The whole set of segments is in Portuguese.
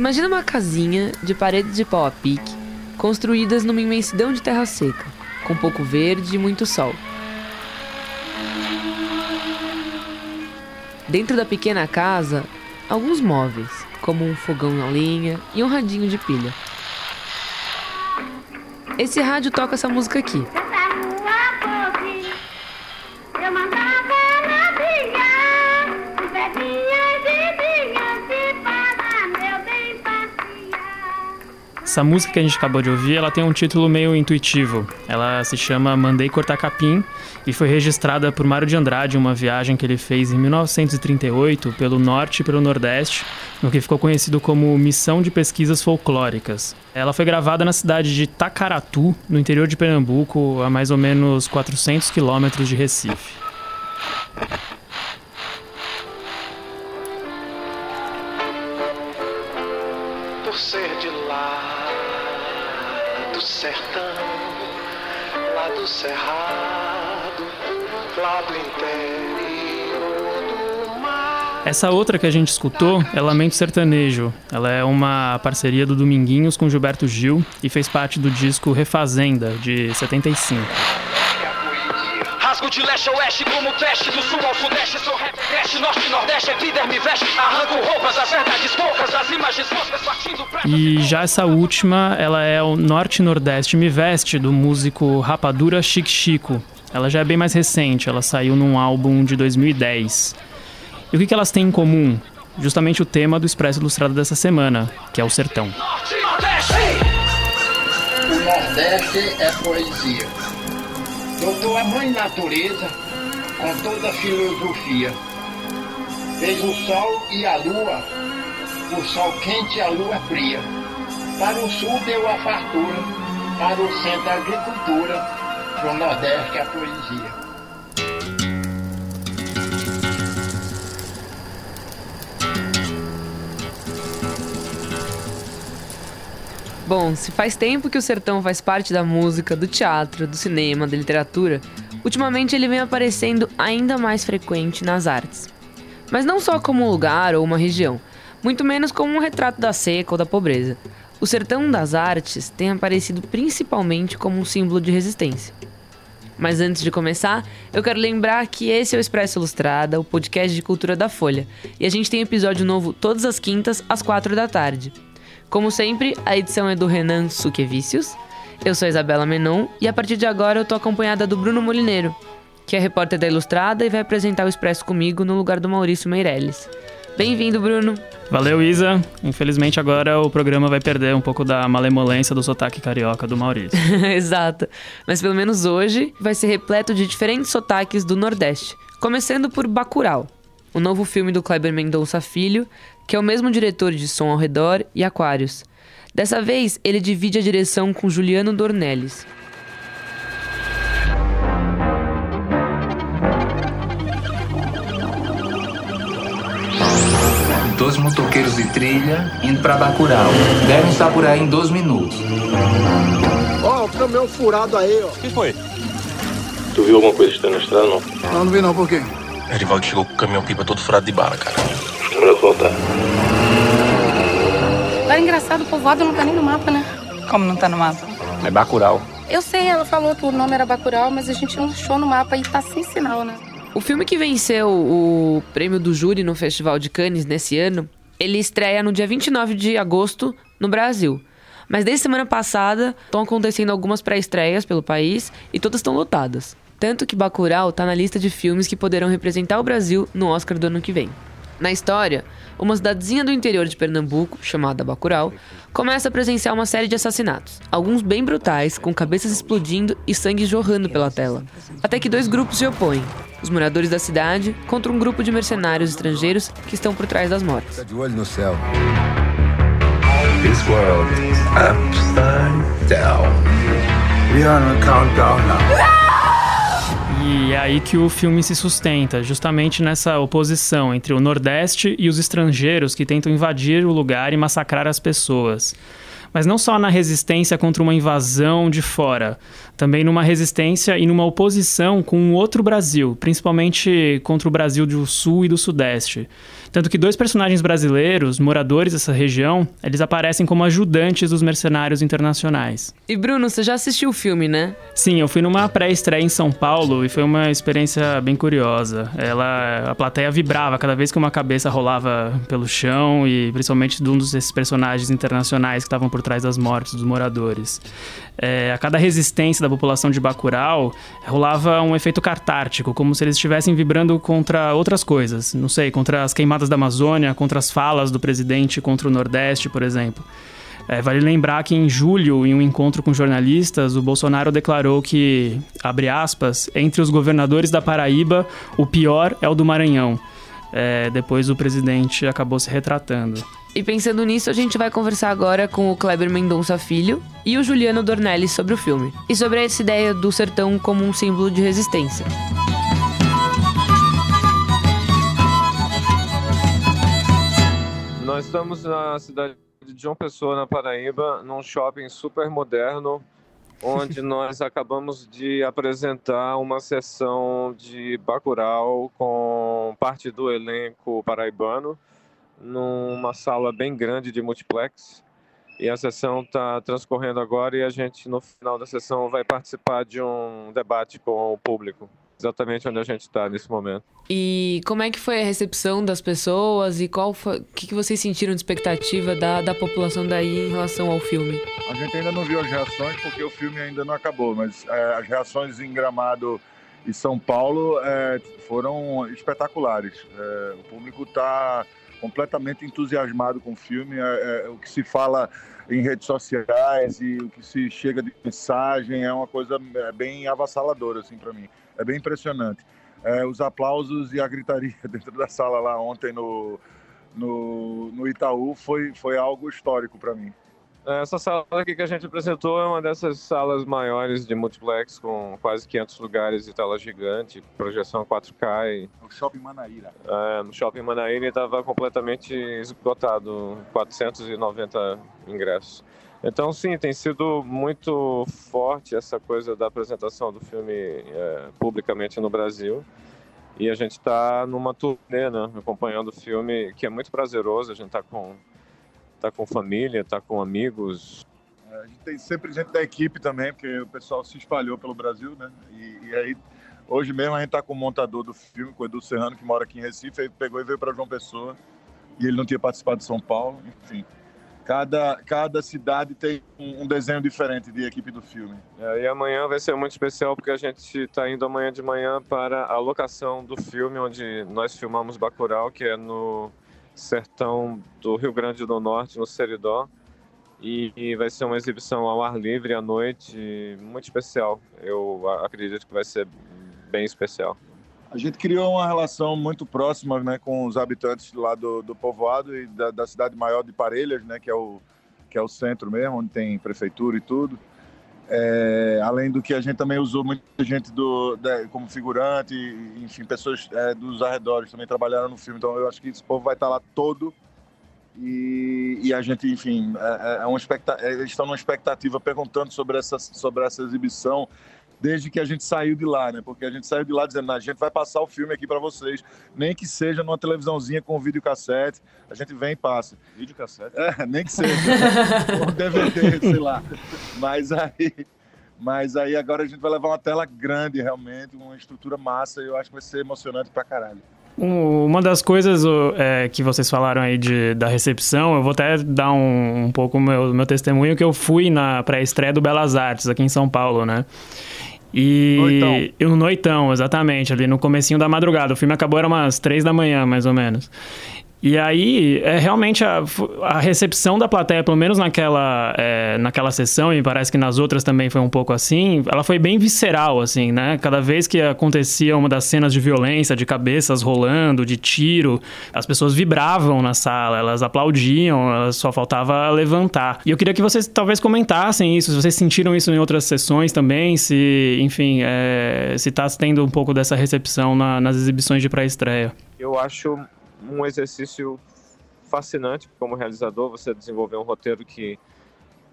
Imagina uma casinha de paredes de pau a pique, construídas numa imensidão de terra seca, com pouco verde e muito sol. Dentro da pequena casa, alguns móveis, como um fogão na linha e um radinho de pilha. Esse rádio toca essa música aqui. Essa música que a gente acabou de ouvir, ela tem um título meio intuitivo. Ela se chama Mandei Cortar Capim e foi registrada por Mário de Andrade em uma viagem que ele fez em 1938 pelo norte e pelo nordeste, no que ficou conhecido como Missão de Pesquisas Folclóricas. Ela foi gravada na cidade de Tacaratu, no interior de Pernambuco, a mais ou menos 400 quilômetros de Recife. Essa outra que a gente escutou é Lamento Sertanejo. Ela é uma parceria do Dominguinhos com Gilberto Gil e fez parte do disco Refazenda, de 75. Rasgo de leste a oeste, como peste, do sul ao sudeste, sou rap, cresce, norte e nordeste, epiderme veste, arranco roupas, as verdades poucas, as imagens foscas partindo pra... E já essa última, ela é o Norte e Nordeste Me Veste, do músico Rapadura Chic Chico. Ela já é bem mais recente, ela saiu num álbum de 2010. E o que, que elas têm em comum? Justamente o tema do Expresso Ilustrado dessa semana, que é o sertão. Norte e nordeste! O Nordeste é poesia. Doutor a mãe natureza com toda a filosofia. Fez o sol e a lua, o sol quente e a lua fria. Para o sul deu a fartura, para o centro a agricultura, para o Nordeste a poesia. Bom, se faz tempo que o sertão faz parte da música, do teatro, do cinema, da literatura, ultimamente ele vem aparecendo ainda mais frequente nas artes. Mas não só como um lugar ou uma região, muito menos como um retrato da seca ou da pobreza. O sertão das artes tem aparecido principalmente como um símbolo de resistência. Mas antes de começar, eu quero lembrar que esse é o Expresso Ilustrada, o podcast de cultura da Folha, e a gente tem episódio novo todas as quintas às quatro da tarde. Como sempre, a edição é do Renan Suquevicius. Eu sou a Isabela Menon e a partir de agora eu tô acompanhada do Bruno Molineiro, que é repórter da Ilustrada e vai apresentar o Expresso comigo no lugar do Maurício Meirelles. Bem-vindo, Bruno. Valeu, Isa. Infelizmente agora o programa vai perder um pouco da malemolência do sotaque carioca do Maurício. Exato. Mas pelo menos hoje vai ser repleto de diferentes sotaques do Nordeste. Começando por Bacurau, o novo filme do Kleber Mendonça Filho, que é o mesmo diretor de Som ao Redor e Aquários. Dessa vez, ele divide a direção com Juliano Dornelles. Dois motoqueiros de trilha indo pra Bacurau. Devem estar por aí em 12 minutos. Ó, o caminhão furado aí, ó. Tu viu alguma coisa estranha na estrada, não? Não, não vi não, por quê? Erivaldo chegou com o caminhão pipa todo furado de bala, cara. Melhor voltar. É engraçado, o povoado não tá nem no mapa, né? Como não tá no mapa? É Bacurau. Eu sei, ela falou que o nome era Bacurau, mas a gente não achou no mapa e tá sem sinal, né? O filme que venceu o prêmio do júri no Festival de Cannes nesse ano, ele estreia no dia 29 de agosto no Brasil. Mas desde semana passada estão acontecendo algumas pré-estreias pelo país e todas estão lotadas. Tanto que Bacurau tá na lista de filmes que poderão representar o Brasil no Oscar do ano que vem. Na história, uma cidadezinha do interior de Pernambuco, chamada Bacurau, começa a presenciar uma série de assassinatos, alguns bem brutais, com cabeças explodindo e sangue jorrando pela tela. Até que dois grupos se opõem: os moradores da cidade contra um grupo de mercenários estrangeiros que estão por trás das mortes. Tá de olho no céu. This world is upside down. We are on a countdown now. E é aí que o filme se sustenta, justamente nessa oposição entre o Nordeste e os estrangeiros que tentam invadir o lugar e massacrar as pessoas. Mas não só na resistência contra uma invasão de fora, também numa resistência e numa oposição com um outro Brasil, principalmente contra o Brasil do Sul e do Sudeste. Tanto que dois personagens brasileiros, moradores dessa região, eles aparecem como ajudantes dos mercenários internacionais. E Bruno, você já assistiu o filme, né? Sim, eu fui numa pré-estreia em São Paulo e foi uma experiência bem curiosa. Ela, a plateia vibrava cada vez que uma cabeça rolava pelo chão e principalmente de um desses personagens internacionais que estavam por trás das mortes dos moradores. É, a cada resistência da população de Bacurau rolava um efeito cartártico, como se eles estivessem vibrando contra outras coisas. Não sei, contra as queimadas da Amazônia, contra as falas do presidente contra o Nordeste, por exemplo. É, vale lembrar que em julho, em um encontro com jornalistas, o Bolsonaro declarou que, abre aspas, entre os governadores da Paraíba, o pior é o do Maranhão. É, depois o presidente acabou se retratando. E pensando nisso, a gente vai conversar agora com o Kleber Mendonça Filho e o Juliano Dornelli sobre o filme. E sobre essa ideia do sertão como um símbolo de resistência. Nós estamos na cidade de João Pessoa, na Paraíba, num shopping super moderno, onde nós acabamos de apresentar uma sessão de Bacurau com parte do elenco paraibano, numa sala bem grande de multiplex. E a sessão está transcorrendo agora e a gente, no final da sessão, vai participar de um debate com o público exatamente onde a gente está nesse momento. E como é que foi a recepção das pessoas e qual foi, o que, que vocês sentiram de expectativa da, da população daí em relação ao filme? A gente ainda não viu as reações porque o filme ainda não acabou, mas é, as reações em Gramado e São Paulo é, foram espetaculares. É, o público está completamente entusiasmado com o filme. É, é, o que se fala em redes sociais e o que se chega de mensagem é uma coisa é, bem avassaladora assim para mim é bem impressionante. É, os aplausos e a gritaria dentro da sala lá ontem no, no, no Itaú foi, foi algo histórico para mim. Essa sala aqui que a gente apresentou é uma dessas salas maiores de multiplex com quase 500 lugares e tela gigante, projeção 4K. E... No Shopping Manaíra. É, no Shopping Manaíra estava completamente esgotado, 490 ingressos. Então, sim, tem sido muito forte essa coisa da apresentação do filme é, publicamente no Brasil. E a gente está numa turnê, né, acompanhando o filme, que é muito prazeroso. A gente está com, tá com família, está com amigos. É, a gente tem sempre gente da equipe também, porque o pessoal se espalhou pelo Brasil, né? E, e aí, hoje mesmo, a gente está com o montador do filme, com o Edu Serrano, que mora aqui em Recife. Ele pegou e veio para João Pessoa. E ele não tinha participado de São Paulo, enfim Cada, cada cidade tem um, desenho diferente de equipe do filme. É, e amanhã vai ser muito especial porque a gente está indo amanhã de manhã para a locação do filme onde nós filmamos Bacurau, que é no sertão do Rio Grande do Norte, no Seridó. E, vai ser uma exibição ao ar livre à noite, muito especial. Eu acredito que vai ser bem especial. A gente criou uma relação muito próxima né, com os habitantes lá do, do povoado e da, da, cidade maior de Parelhas, né, que, é o, que é o centro mesmo, onde tem prefeitura e tudo. É, além do que a gente também usou muita gente do, como figurante, enfim, pessoas é, dos arredores também trabalharam no filme. Então eu acho que esse povo vai estar lá todo e, e a gente, enfim, é, é, é uma eles estão numa expectativa perguntando sobre essa, sobre essa exibição desde que a gente saiu de lá, né? Porque a gente saiu de lá dizendo, a gente vai passar o filme aqui para vocês, nem que seja numa televisãozinha com videocassete, a gente vem e passa. Videocassete? É, nem que seja. um DVD, sei lá. Mas aí, mas aí agora a gente vai levar uma tela grande, realmente, uma estrutura massa, e eu acho que vai ser emocionante pra caralho. Uma das coisas é, que vocês falaram aí de, da recepção, eu vou até dar um, um pouco o meu, meu testemunho, que eu fui na pré-estreia do Belas Artes, aqui em São Paulo, né? E noitão. eu noitão, exatamente, ali no comecinho da madrugada. O filme acabou era umas três da manhã, mais ou menos. E aí, é realmente a, a recepção da plateia, pelo menos naquela, é, naquela sessão, e parece que nas outras também foi um pouco assim, ela foi bem visceral, assim, né? Cada vez que acontecia uma das cenas de violência, de cabeças rolando, de tiro, as pessoas vibravam na sala, elas aplaudiam, elas só faltava levantar. E eu queria que vocês talvez comentassem isso, se vocês sentiram isso em outras sessões também, se, enfim, é, se está tendo um pouco dessa recepção na, nas exibições de pré-estreia. Eu acho um exercício fascinante como realizador, você desenvolver um roteiro que,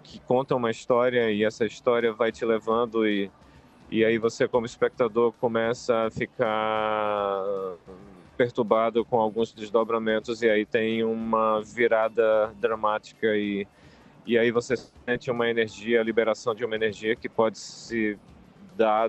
que conta uma história e essa história vai te levando e, e aí você como espectador começa a ficar perturbado com alguns desdobramentos e aí tem uma virada dramática e e aí você sente uma energia, a liberação de uma energia que pode se dar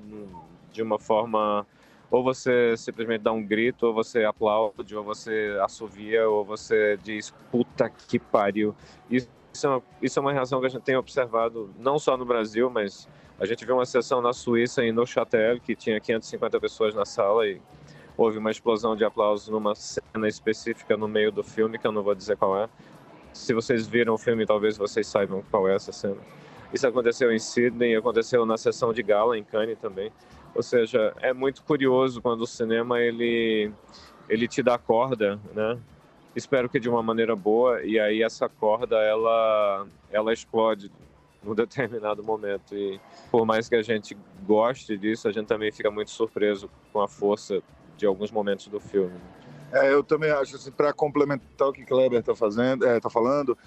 de uma forma ou você simplesmente dá um grito, ou você aplaude, ou você assovia, ou você diz puta que pariu. Isso é, uma, isso é uma reação que a gente tem observado não só no Brasil, mas a gente viu uma sessão na Suíça, em Neuchâtel, que tinha 550 pessoas na sala e houve uma explosão de aplausos numa cena específica no meio do filme, que eu não vou dizer qual é. Se vocês viram o filme, talvez vocês saibam qual é essa cena. Isso aconteceu em Sydney, aconteceu na sessão de gala em Cannes também. Ou seja, é muito curioso quando o cinema ele ele te dá corda, né? Espero que de uma maneira boa e aí essa corda ela ela explode num determinado momento e por mais que a gente goste disso, a gente também fica muito surpreso com a força de alguns momentos do filme. É, eu também acho assim, para complementar o que Kleber está fazendo, é, falando,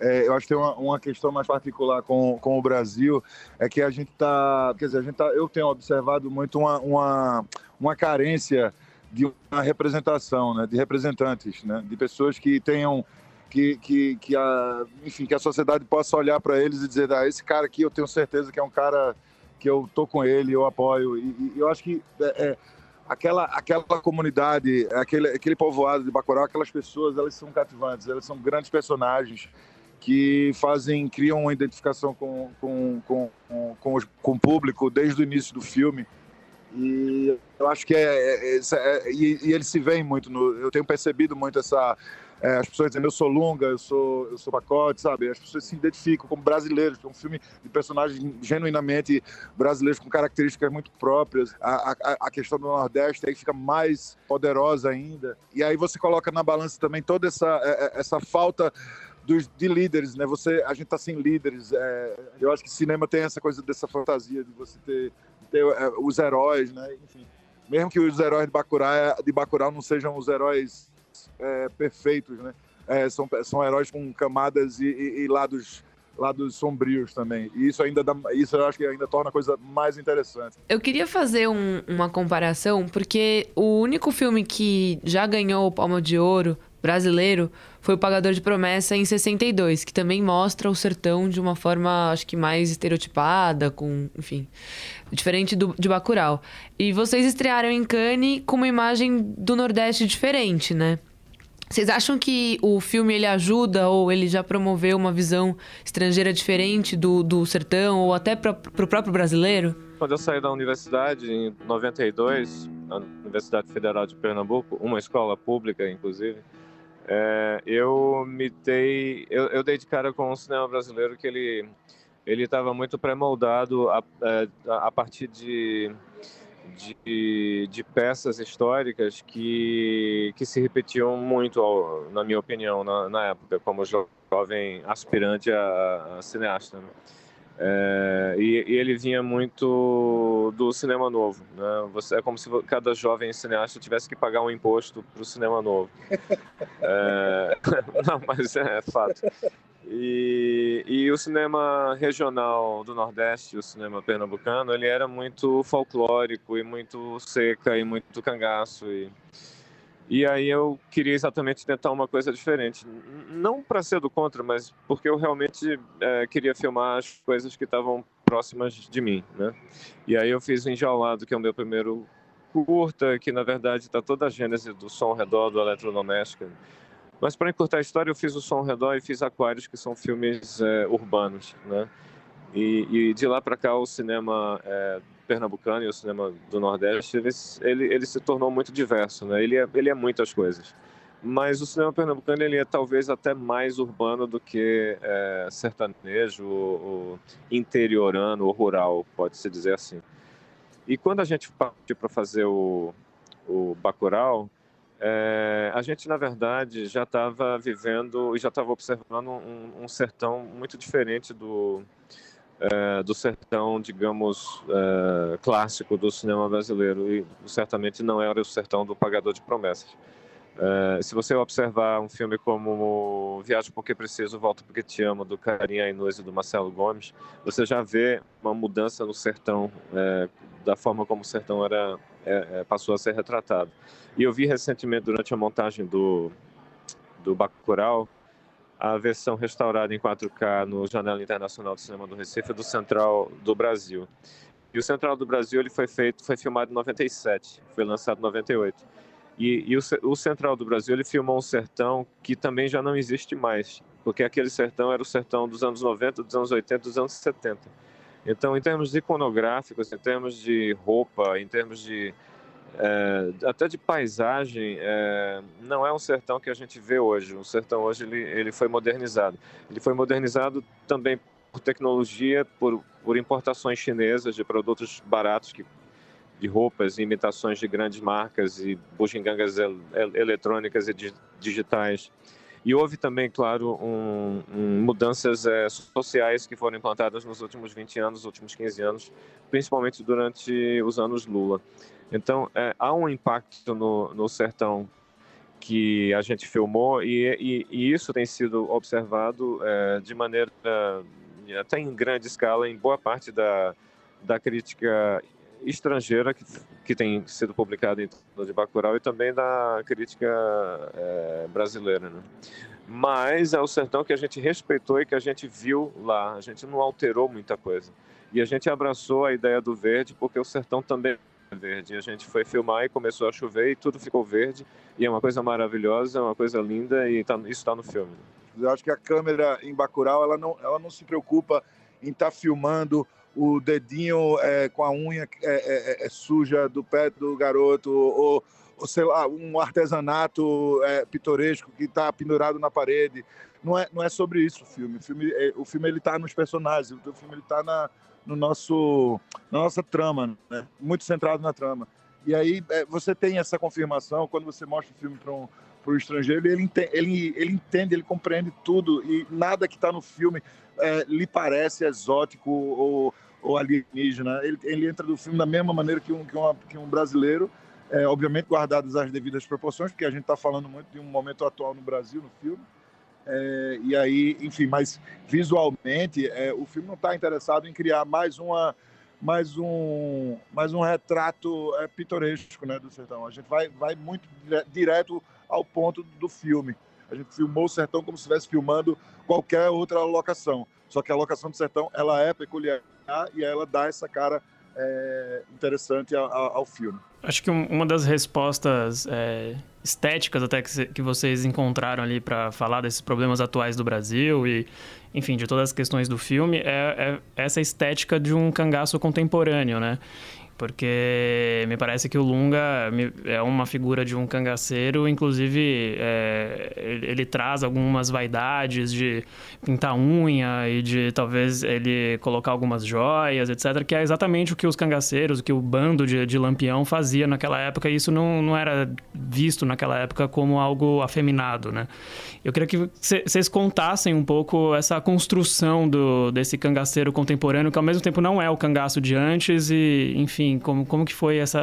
é, eu acho que tem uma, uma, questão mais particular com, com o Brasil, é que a gente está, quer dizer, a gente tá, eu tenho observado muito uma, uma, uma carência de uma representação, né, de representantes, né, de pessoas que tenham que, que, que a, enfim, que a sociedade possa olhar para eles e dizer, ah, esse cara aqui eu tenho certeza que é um cara que eu tô com ele, eu apoio. E, e eu acho que é, é, aquela, aquela comunidade, aquele, aquele povoado de Bacurau, aquelas pessoas, elas são cativantes, elas são grandes personagens que fazem, criam uma identificação com, com, com, com, com o público desde o início do filme. E eu acho que é, é, é, é e, e, eles se veem muito no, eu tenho percebido muito essa é, as pessoas dizendo eu sou Lunga, eu sou eu sou Pacote, sabe? As pessoas se identificam como brasileiros, é um filme de personagens genuinamente brasileiros com características muito próprias. A, a, a questão do Nordeste aí fica mais poderosa ainda. E aí você coloca na balança também toda essa é, essa falta dos, de líderes, né? Você, a gente tá sem líderes. É, eu acho que cinema tem essa coisa dessa fantasia de você ter, ter é, os heróis, né? Enfim, mesmo que os heróis de Bacurau, de Bacurau não sejam os heróis é, perfeitos, né? É, são, são heróis com camadas e, e, e, lados lados sombrios também. E isso ainda dá, isso eu acho que ainda torna a coisa mais interessante. Eu queria fazer um, uma comparação porque o único filme que já ganhou o Palma de Ouro brasileiro foi o Pagador de Promessa em 62, que também mostra o sertão de uma forma, acho que mais estereotipada, com, enfim, diferente do, de Bacurau. E vocês estrearam em Cannes com uma imagem do Nordeste diferente, né? Vocês acham que o filme ele ajuda ou ele já promoveu uma visão estrangeira diferente do, do sertão ou até para o próprio brasileiro? Quando eu saí da universidade em 92, na Universidade Federal de Pernambuco, uma escola pública inclusive, é, eu me dei, eu, eu, dei de cara com o cinema brasileiro que ele ele estava muito pré-moldado a, a, é, a, partir de, de, de, peças históricas que, que se repetiam muito, na minha opinião, na, na época, como jovem aspirante a, a cineasta. Né? É, e, e, ele vinha muito do cinema novo. Né? Você, é como se cada jovem cineasta tivesse que pagar um imposto para o cinema novo. É, não, mas é, é fato. E, e, o cinema regional do Nordeste, o cinema pernambucano, ele era muito folclórico e muito seca e muito cangaço. E, e aí eu queria exatamente tentar uma coisa diferente. Não para ser do contra, mas porque eu realmente é, queria filmar as coisas que estavam próximas de mim, né? E aí eu fiz o Enjaulado, que é o meu primeiro curta, que na verdade está toda a gênese do som ao redor, do eletrodoméstico. Mas para encurtar a história, eu fiz o som ao redor e fiz Aquários, que são filmes é, urbanos, né? E, e, de lá para cá o cinema é, pernambucano e o cinema do Nordeste, ele, ele, ele se tornou muito diverso, né? Ele é, ele é muitas coisas. Mas o cinema pernambucano ele é talvez até mais urbano do que é, sertanejo, ou, ou interiorano ou rural, pode-se dizer assim. E quando a gente partiu para fazer o, o Bacurau, é, a gente, na verdade, já estava vivendo e já estava observando um, um sertão muito diferente do, é, do sertão, digamos, é, clássico do cinema brasileiro e certamente não era o sertão do Pagador de Promessas. Uh, se você observar um filme como Viagem Porque Preciso, Volto Porque Te Amo, do Carinha Inês e do Marcelo Gomes, você já vê uma mudança no sertão, é, da forma como o sertão era, é, é, passou a ser retratado. E eu vi recentemente, durante a montagem do, do Bacurau, a versão restaurada em 4K no Janela Internacional do Cinema do Recife do Central do Brasil. E o Central do Brasil ele foi feito, foi filmado em 97, foi lançado em 98. E, e o, o, Central do Brasil ele filmou um sertão que também já não existe mais, porque aquele sertão era o sertão dos anos 90, dos anos 80, dos anos 70. Então, em termos iconográficos, em termos de roupa, em termos de é, até de paisagem, é, não é um sertão que a gente vê hoje. O sertão hoje ele, ele foi modernizado. Ele foi modernizado também por tecnologia, por, por importações chinesas de produtos baratos que de roupas, imitações de grandes marcas e bugigangas el eletrônicas e digitais. E houve também, claro, um, um, mudanças é, sociais que foram implantadas nos últimos 20 anos, últimos 15 anos, principalmente durante os anos Lula. Então, é, há um impacto no, no sertão que a gente filmou e, e, e isso tem sido observado é, de maneira até em grande escala em boa parte da, da crítica estrangeira que, que tem sido publicada em torno de Bacurau e também da crítica é, brasileira. Né? Mas é o sertão que a gente respeitou e que a gente viu lá. A gente não alterou muita coisa. E a gente abraçou a ideia do verde porque o sertão também é verde. A gente foi filmar e começou a chover e tudo ficou verde. E é uma coisa maravilhosa, é uma coisa linda e tá, isso está no filme. Eu acho que a câmera em Bacurau ela não, ela não se preocupa em estar tá filmando o dedinho é, com a unha é, é, é, suja do pé do garoto, ou, ou sei lá, um artesanato é, pitoresco que está pendurado na parede. Não é, não é sobre isso o filme. O filme, é, o filme ele está nos personagens, o filme ele está na, no nosso, na nossa trama, né? muito centrado na trama. E aí é, você tem essa confirmação quando você mostra o filme para um, para o estrangeiro, ele entende, ele, ele entende, ele compreende tudo e nada que está no filme é, lhe parece exótico ou, ou alienígena. Ele, ele entra no filme da mesma maneira que um, que, uma, que um brasileiro, é, obviamente guardadas as devidas proporções, porque a gente está falando muito de um momento atual no Brasil, no filme. É, e aí, enfim, mas visualmente, é, o filme não está interessado em criar mais uma mais um mais um retrato é, pitoresco né, do sertão. A gente vai, vai muito direto ao ponto do filme. A gente filmou o sertão como se estivesse filmando qualquer outra locação. Só que a locação do sertão ela é peculiar e ela dá essa cara é, interessante ao, ao, filme. Acho que uma das respostas é, estéticas até que, que vocês encontraram ali para falar desses problemas atuais do Brasil e, enfim, de todas as questões do filme é, é essa estética de um cangaço contemporâneo, né? Porque me parece que o Lunga é uma figura de um cangaceiro, inclusive é, ele, traz algumas vaidades de pintar unha e de talvez ele colocar algumas joias, etc., que é exatamente o que os cangaceiros, o que o bando de, de Lampião fazia naquela época, e isso não, não era visto naquela época como algo afeminado, né? Eu queria que vocês contassem um pouco essa construção do, desse cangaceiro contemporâneo, que ao mesmo tempo não é o cangaço de antes e, enfim, como, como que foi essa...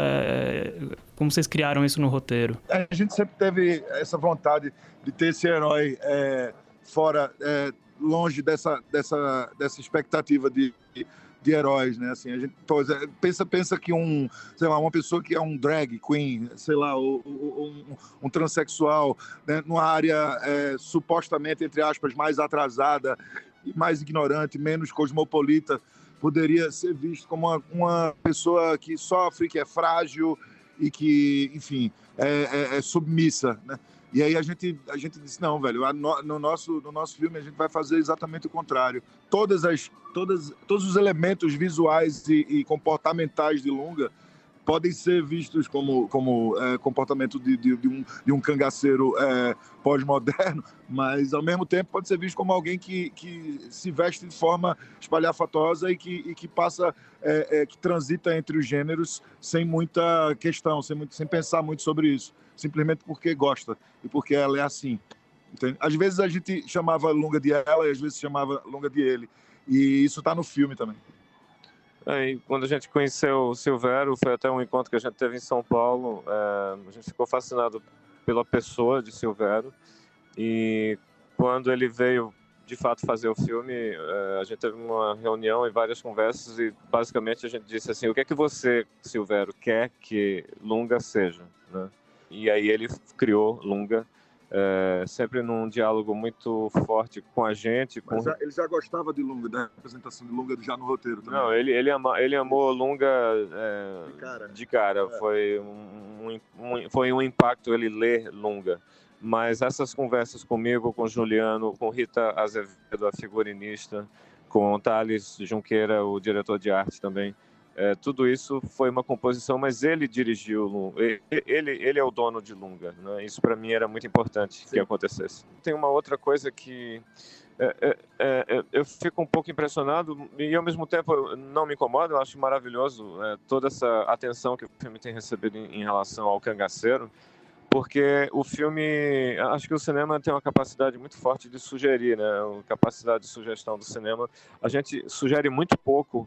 Como vocês criaram isso no roteiro? A gente sempre teve essa vontade de ter esse herói é, fora, é, longe dessa, dessa, dessa expectativa de, de heróis, né? Assim, a gente é, pensa, pensa que um, sei lá, uma pessoa que é um drag queen, sei lá, ou, ou um, um transexual, né? numa área é, supostamente entre aspas mais atrasada mais ignorante, menos cosmopolita, poderia ser visto como uma, uma pessoa que sofre, que é frágil e que, enfim, é, é, é submissa, né? E aí a gente, a gente disse, não, velho, no, no, nosso, no nosso filme a gente vai fazer exatamente o contrário. Todas as, todas, todos os elementos visuais e, e comportamentais de Lunga podem ser vistos como, como é, comportamento de, de, de, um, de um cangaceiro é, pós-moderno, mas ao mesmo tempo pode ser visto como alguém que, que se veste de forma espalhafatosa e que, e que passa, é, é que transita entre os gêneros sem muita questão, sem, muito, sem pensar muito sobre isso, simplesmente porque gosta e porque ela é assim. Entende? Às vezes a gente chamava Lunga de ela e às vezes chamava Lunga de ele, e isso está no filme também. Aí, quando a gente conheceu o Silvério, foi até um encontro que a gente teve em São Paulo. É, a gente ficou fascinado pela pessoa de Silvério. E quando ele veio de fato fazer o filme, eh, a gente teve uma reunião e várias conversas e basicamente a gente disse assim: o que é que você, Silvério, quer que Lunga seja? Né? E aí ele criou Lunga. É, sempre num diálogo muito forte com a gente. Com... Mas ele já gostava de Lunga, da representação de Lunga já no roteiro também. Não, ele, ele, ama, ele amou Lunga é, de cara. De cara. É. Foi, um, um, foi um impacto ele ler Lunga mas essas conversas comigo, com Juliano, com Rita Azevedo, a figurinista, com Thales Junqueira, o diretor de arte também, é, tudo isso foi uma composição, mas ele dirigiu, ele, ele, é o dono de Lunga, né? isso para mim era muito importante Sim. que acontecesse. Tem uma outra coisa que é, é, é, é, eu fico um pouco impressionado e ao mesmo tempo não me incomoda, eu acho maravilhoso é, toda essa atenção que o filme tem recebido em, em relação ao cangaceiro, porque o filme, acho que o cinema tem uma capacidade muito forte de sugerir, né? A capacidade de sugestão do cinema. A gente sugere muito pouco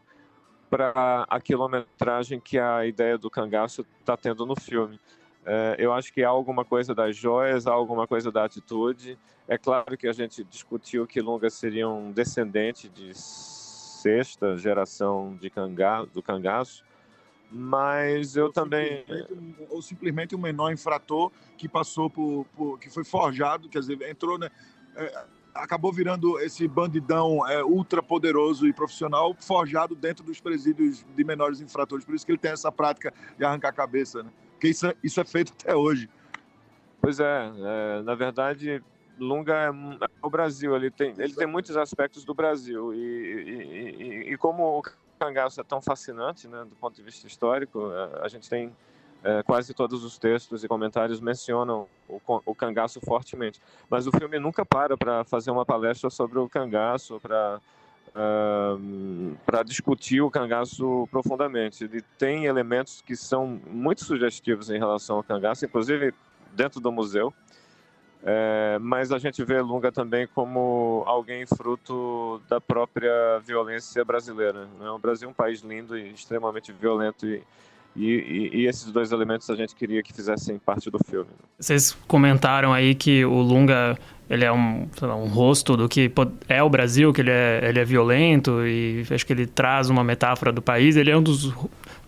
para a quilometragem que a ideia do cangaço está tendo no filme. É, eu acho que há alguma coisa das joias, há alguma coisa da atitude. É claro que a gente discutiu que Lunga seria um descendente de sexta geração de canga, do cangaço, mas eu ou também simplesmente, ou simplesmente um menor infrator que passou por, por que foi forjado quer dizer entrou né é, acabou virando esse bandidão é, ultra poderoso e profissional forjado dentro dos presídios de menores infratores. Por isso que ele tem essa prática de arrancar a cabeça né? porque isso é, isso é feito até hoje. Pois é, é na verdade Lunga é, é o Brasil ele tem ele tem muitos aspectos do Brasil. E, e, e, e como cangaço é tão fascinante, né, do ponto de vista histórico, é, a gente tem é, quase todos os textos e comentários mencionam o, o, cangaço fortemente. Mas o filme nunca para para fazer uma palestra sobre o cangaço, para uh, discutir o cangaço profundamente. Ele tem elementos que são muito sugestivos em relação ao cangaço, inclusive dentro do museu. É, mas a gente vê Lunga também como alguém fruto da própria violência brasileira. Né? O Brasil é um país lindo e extremamente violento e, e, e, esses dois elementos a gente queria que fizessem parte do filme. Vocês comentaram aí que o Lunga ele é um, lá, um rosto do que é o Brasil, que ele é, ele é violento e acho que ele traz uma metáfora do país. Ele é um dos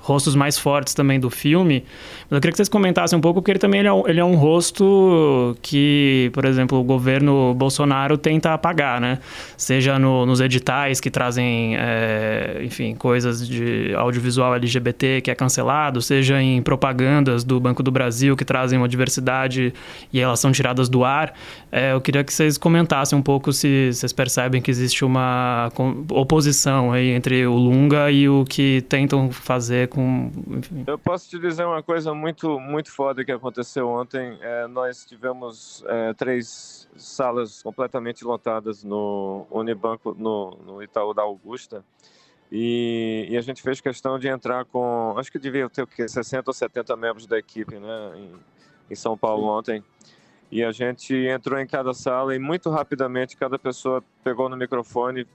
rostos mais fortes também do filme. Mas eu queria que vocês comentassem um pouco, porque ele também ele é, um, ele é um rosto que, por exemplo, o governo Bolsonaro tenta apagar, né? Seja no, nos editais que trazem, é, enfim, coisas de audiovisual LGBT que é cancelado, seja em propagandas do Banco do Brasil que trazem uma diversidade e elas são tiradas do ar. É, eu queria que vocês comentassem um pouco se vocês percebem que existe uma oposição aí entre o Lunga e o que tentam fazer com. Enfim. Eu posso te dizer uma coisa muito, muito foda que aconteceu ontem. É, nós tivemos é, três salas completamente lotadas no Unibanco, no, no Itaú da Augusta. E, e, a gente fez questão de entrar com, acho que devia ter o quê? 60 ou 70 membros da equipe, né, em, em São Paulo ontem. E a gente entrou em cada sala e muito rapidamente cada pessoa pegou no microfone,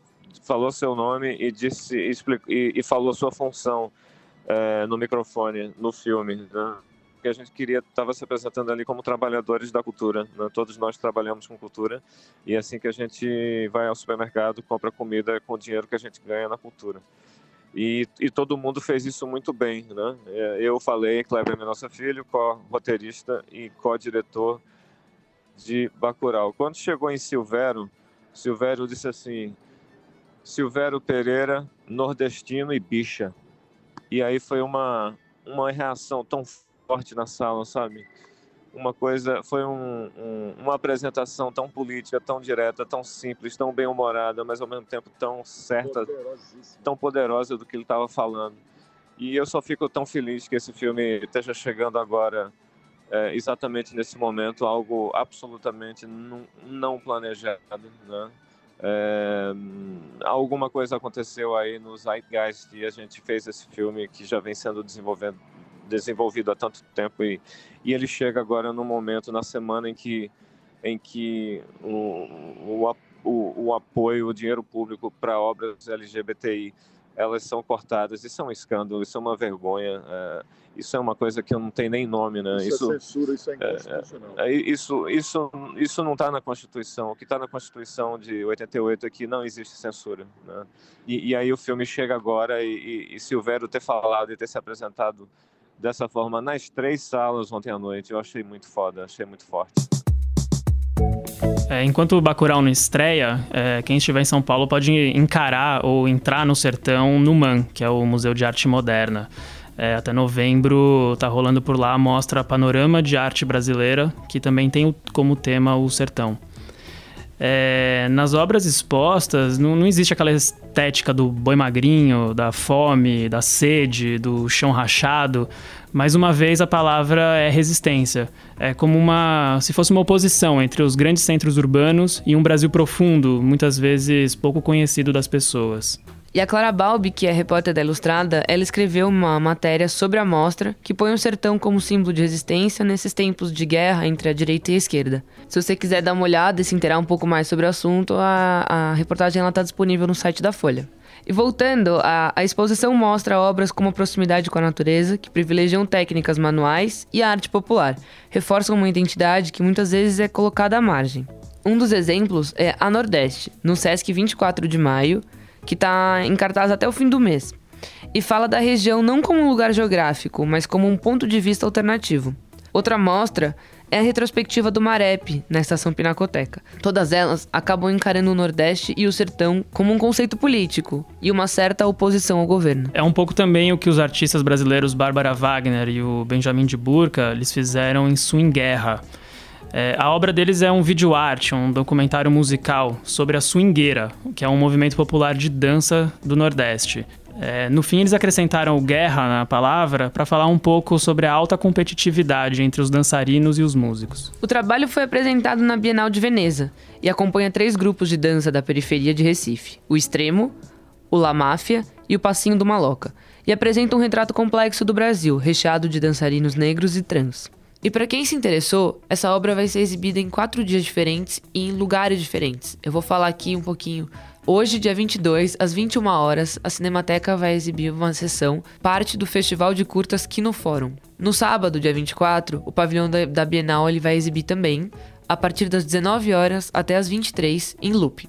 falou seu nome e disse e, e falou sua função é, no microfone no filme, né? que a gente queria estava se apresentando ali como trabalhadores da cultura. Né? Todos nós trabalhamos com cultura e é assim que a gente vai ao supermercado compra comida com o dinheiro que a gente ganha na cultura. E, e todo mundo fez isso muito bem, né? É, eu falei, Kleber Mendonça Filho, co-roteirista e co-diretor de Bacurau. Quando chegou em Silvério, Silvério disse assim: Silvério Pereira, nordestino e bicha. E aí foi uma, uma reação tão forte na sala, sabe? Uma coisa, foi um, um, uma apresentação tão política, tão direta, tão simples, tão bem-humorada, mas ao mesmo tempo tão certa, tão poderosa do que ele estava falando. E eu só fico tão feliz que esse filme esteja chegando agora, é, exatamente nesse momento, algo absolutamente não, não planejado, né? É, alguma coisa aconteceu aí nos Zeitgeist e a gente fez esse filme que já vem sendo desenvolvido há tanto tempo e, e ele chega agora no momento, na semana em que, em que o, o, o, o apoio, o dinheiro público para obras LGBTI elas são cortadas. Isso é um escândalo, isso é uma vergonha. É, isso é uma coisa que não tem nem nome, né? Isso, isso é censura, isso é inconstitucional. É, é, isso, isso, isso não está na Constituição. O que está na Constituição de 88 é que não existe censura. Né? E, e aí o filme chega agora e, e, e Silvério ter falado e ter se apresentado dessa forma nas três salas ontem à noite, eu achei muito foda, achei muito forte. É, enquanto o Bacurau não estreia, é, quem estiver em São Paulo pode encarar ou entrar no Sertão no MAN, que é o Museu de Arte Moderna. É, até novembro tá rolando por lá a mostra Panorama de Arte Brasileira, que também tem como tema o sertão. É, nas obras expostas, não, não, existe aquela estética do boi magrinho, da fome, da sede, do chão rachado. Mais uma vez, a palavra é resistência. É como uma. se fosse uma oposição entre os grandes centros urbanos e um Brasil profundo, muitas vezes pouco conhecido das pessoas. E a Clara Balbi, que é repórter da Ilustrada, ela escreveu uma matéria sobre a mostra que põe o sertão como símbolo de resistência nesses tempos de guerra entre a direita e a esquerda. Se você quiser dar uma olhada e se inteirar um pouco mais sobre o assunto, a, a reportagem está disponível no site da Folha. E voltando, a, a, exposição mostra obras com uma proximidade com a natureza, que privilegiam técnicas manuais e a arte popular, reforçam uma identidade que muitas vezes é colocada à margem. Um dos exemplos é a Nordeste, no Sesc 24 de maio, que está em cartaz até o fim do mês. E fala da região não como um lugar geográfico, mas como um ponto de vista alternativo. Outra mostra é a retrospectiva do Marep, na Estação Pinacoteca. Todas elas acabam encarando o Nordeste e o Sertão como um conceito político e uma certa oposição ao governo. É um pouco também o que os artistas brasileiros Bárbara Wagner e o Benjamin de Burca eles fizeram em Swing Guerra. É, a obra deles é um vídeo arte, um documentário musical sobre a swingueira, que é um movimento popular de dança do Nordeste. É, no fim, eles acrescentaram o guerra na palavra para falar um pouco sobre a alta competitividade entre os dançarinos e os músicos. O trabalho foi apresentado na Bienal de Veneza e acompanha três grupos de dança da periferia de Recife: o Extremo, o La Máfia e o Passinho do Maloca, e apresenta um retrato complexo do Brasil, recheado de dançarinos negros e trans. E para quem se interessou, essa obra vai ser exibida em quatro dias diferentes e em lugares diferentes. Eu vou falar aqui um pouquinho. Hoje, dia 22, às 21 horas, a Cinemateca vai exibir uma sessão, parte do Festival de Curtas Kino Fórum. No sábado, dia 24, o pavilhão da Bienal ele vai exibir também, a partir das 19 horas até as 23, em loop.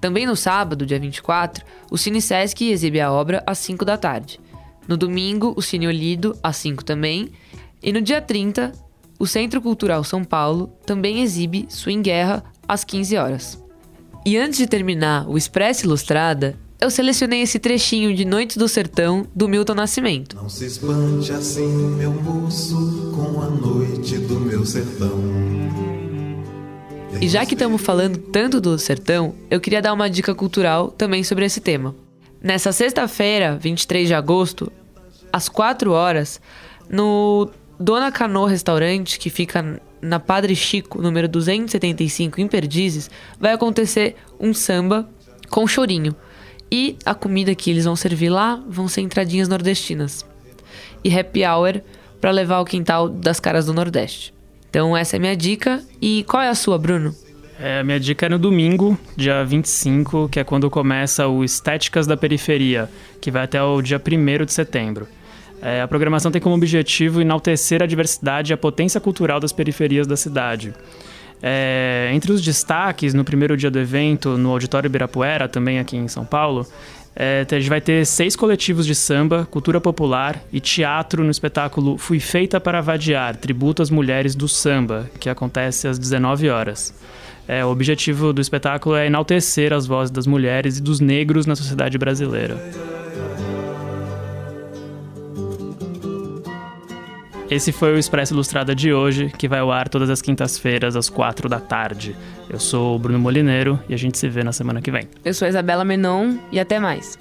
Também no sábado, dia 24, o Cine Sesc exibe a obra às 5 da tarde. No domingo, o Cine Olido, às 5 também. E no dia 30, o Centro Cultural São Paulo também exibe Swing Guerra às 15 horas. E antes de terminar o Expresso Ilustrada, eu selecionei esse trechinho de Noites do Sertão do Milton Nascimento. Não se espante assim, meu moço, com a noite do meu sertão. E já que estamos falando tanto do sertão, eu queria dar uma dica cultural também sobre esse tema. Nessa sexta-feira, 23 de agosto, às 4 horas, no Dona Cano Restaurante, que fica na Padre Chico, número 275, em Perdizes, vai acontecer um samba com chorinho. E a comida que eles vão servir lá vão ser entradinhas nordestinas. E happy hour para levar ao quintal das caras do Nordeste. Então essa é minha dica. E qual é a sua, Bruno? É, minha dica é no domingo, dia 25, que é quando começa o Estéticas da Periferia, que vai até o dia 1 de setembro. É, a programação tem como objetivo enaltecer a diversidade e a potência cultural das periferias da cidade. É, entre os destaques, no primeiro dia do evento, no Auditório Ibirapuera, também aqui em São Paulo, é, a gente vai ter seis coletivos de samba, cultura popular e teatro no espetáculo Fui Feita para Vadiar, tributo às mulheres do samba, que acontece às 19 horas. É, o objetivo do espetáculo é enaltecer as vozes das mulheres e dos negros na sociedade brasileira. Esse foi o Expresso Ilustrada de hoje, que vai ao ar todas as quintas-feiras, às quatro da tarde. Eu sou o Bruno Molineiro e a gente se vê na semana que vem. Eu sou a Isabela Menon e até mais.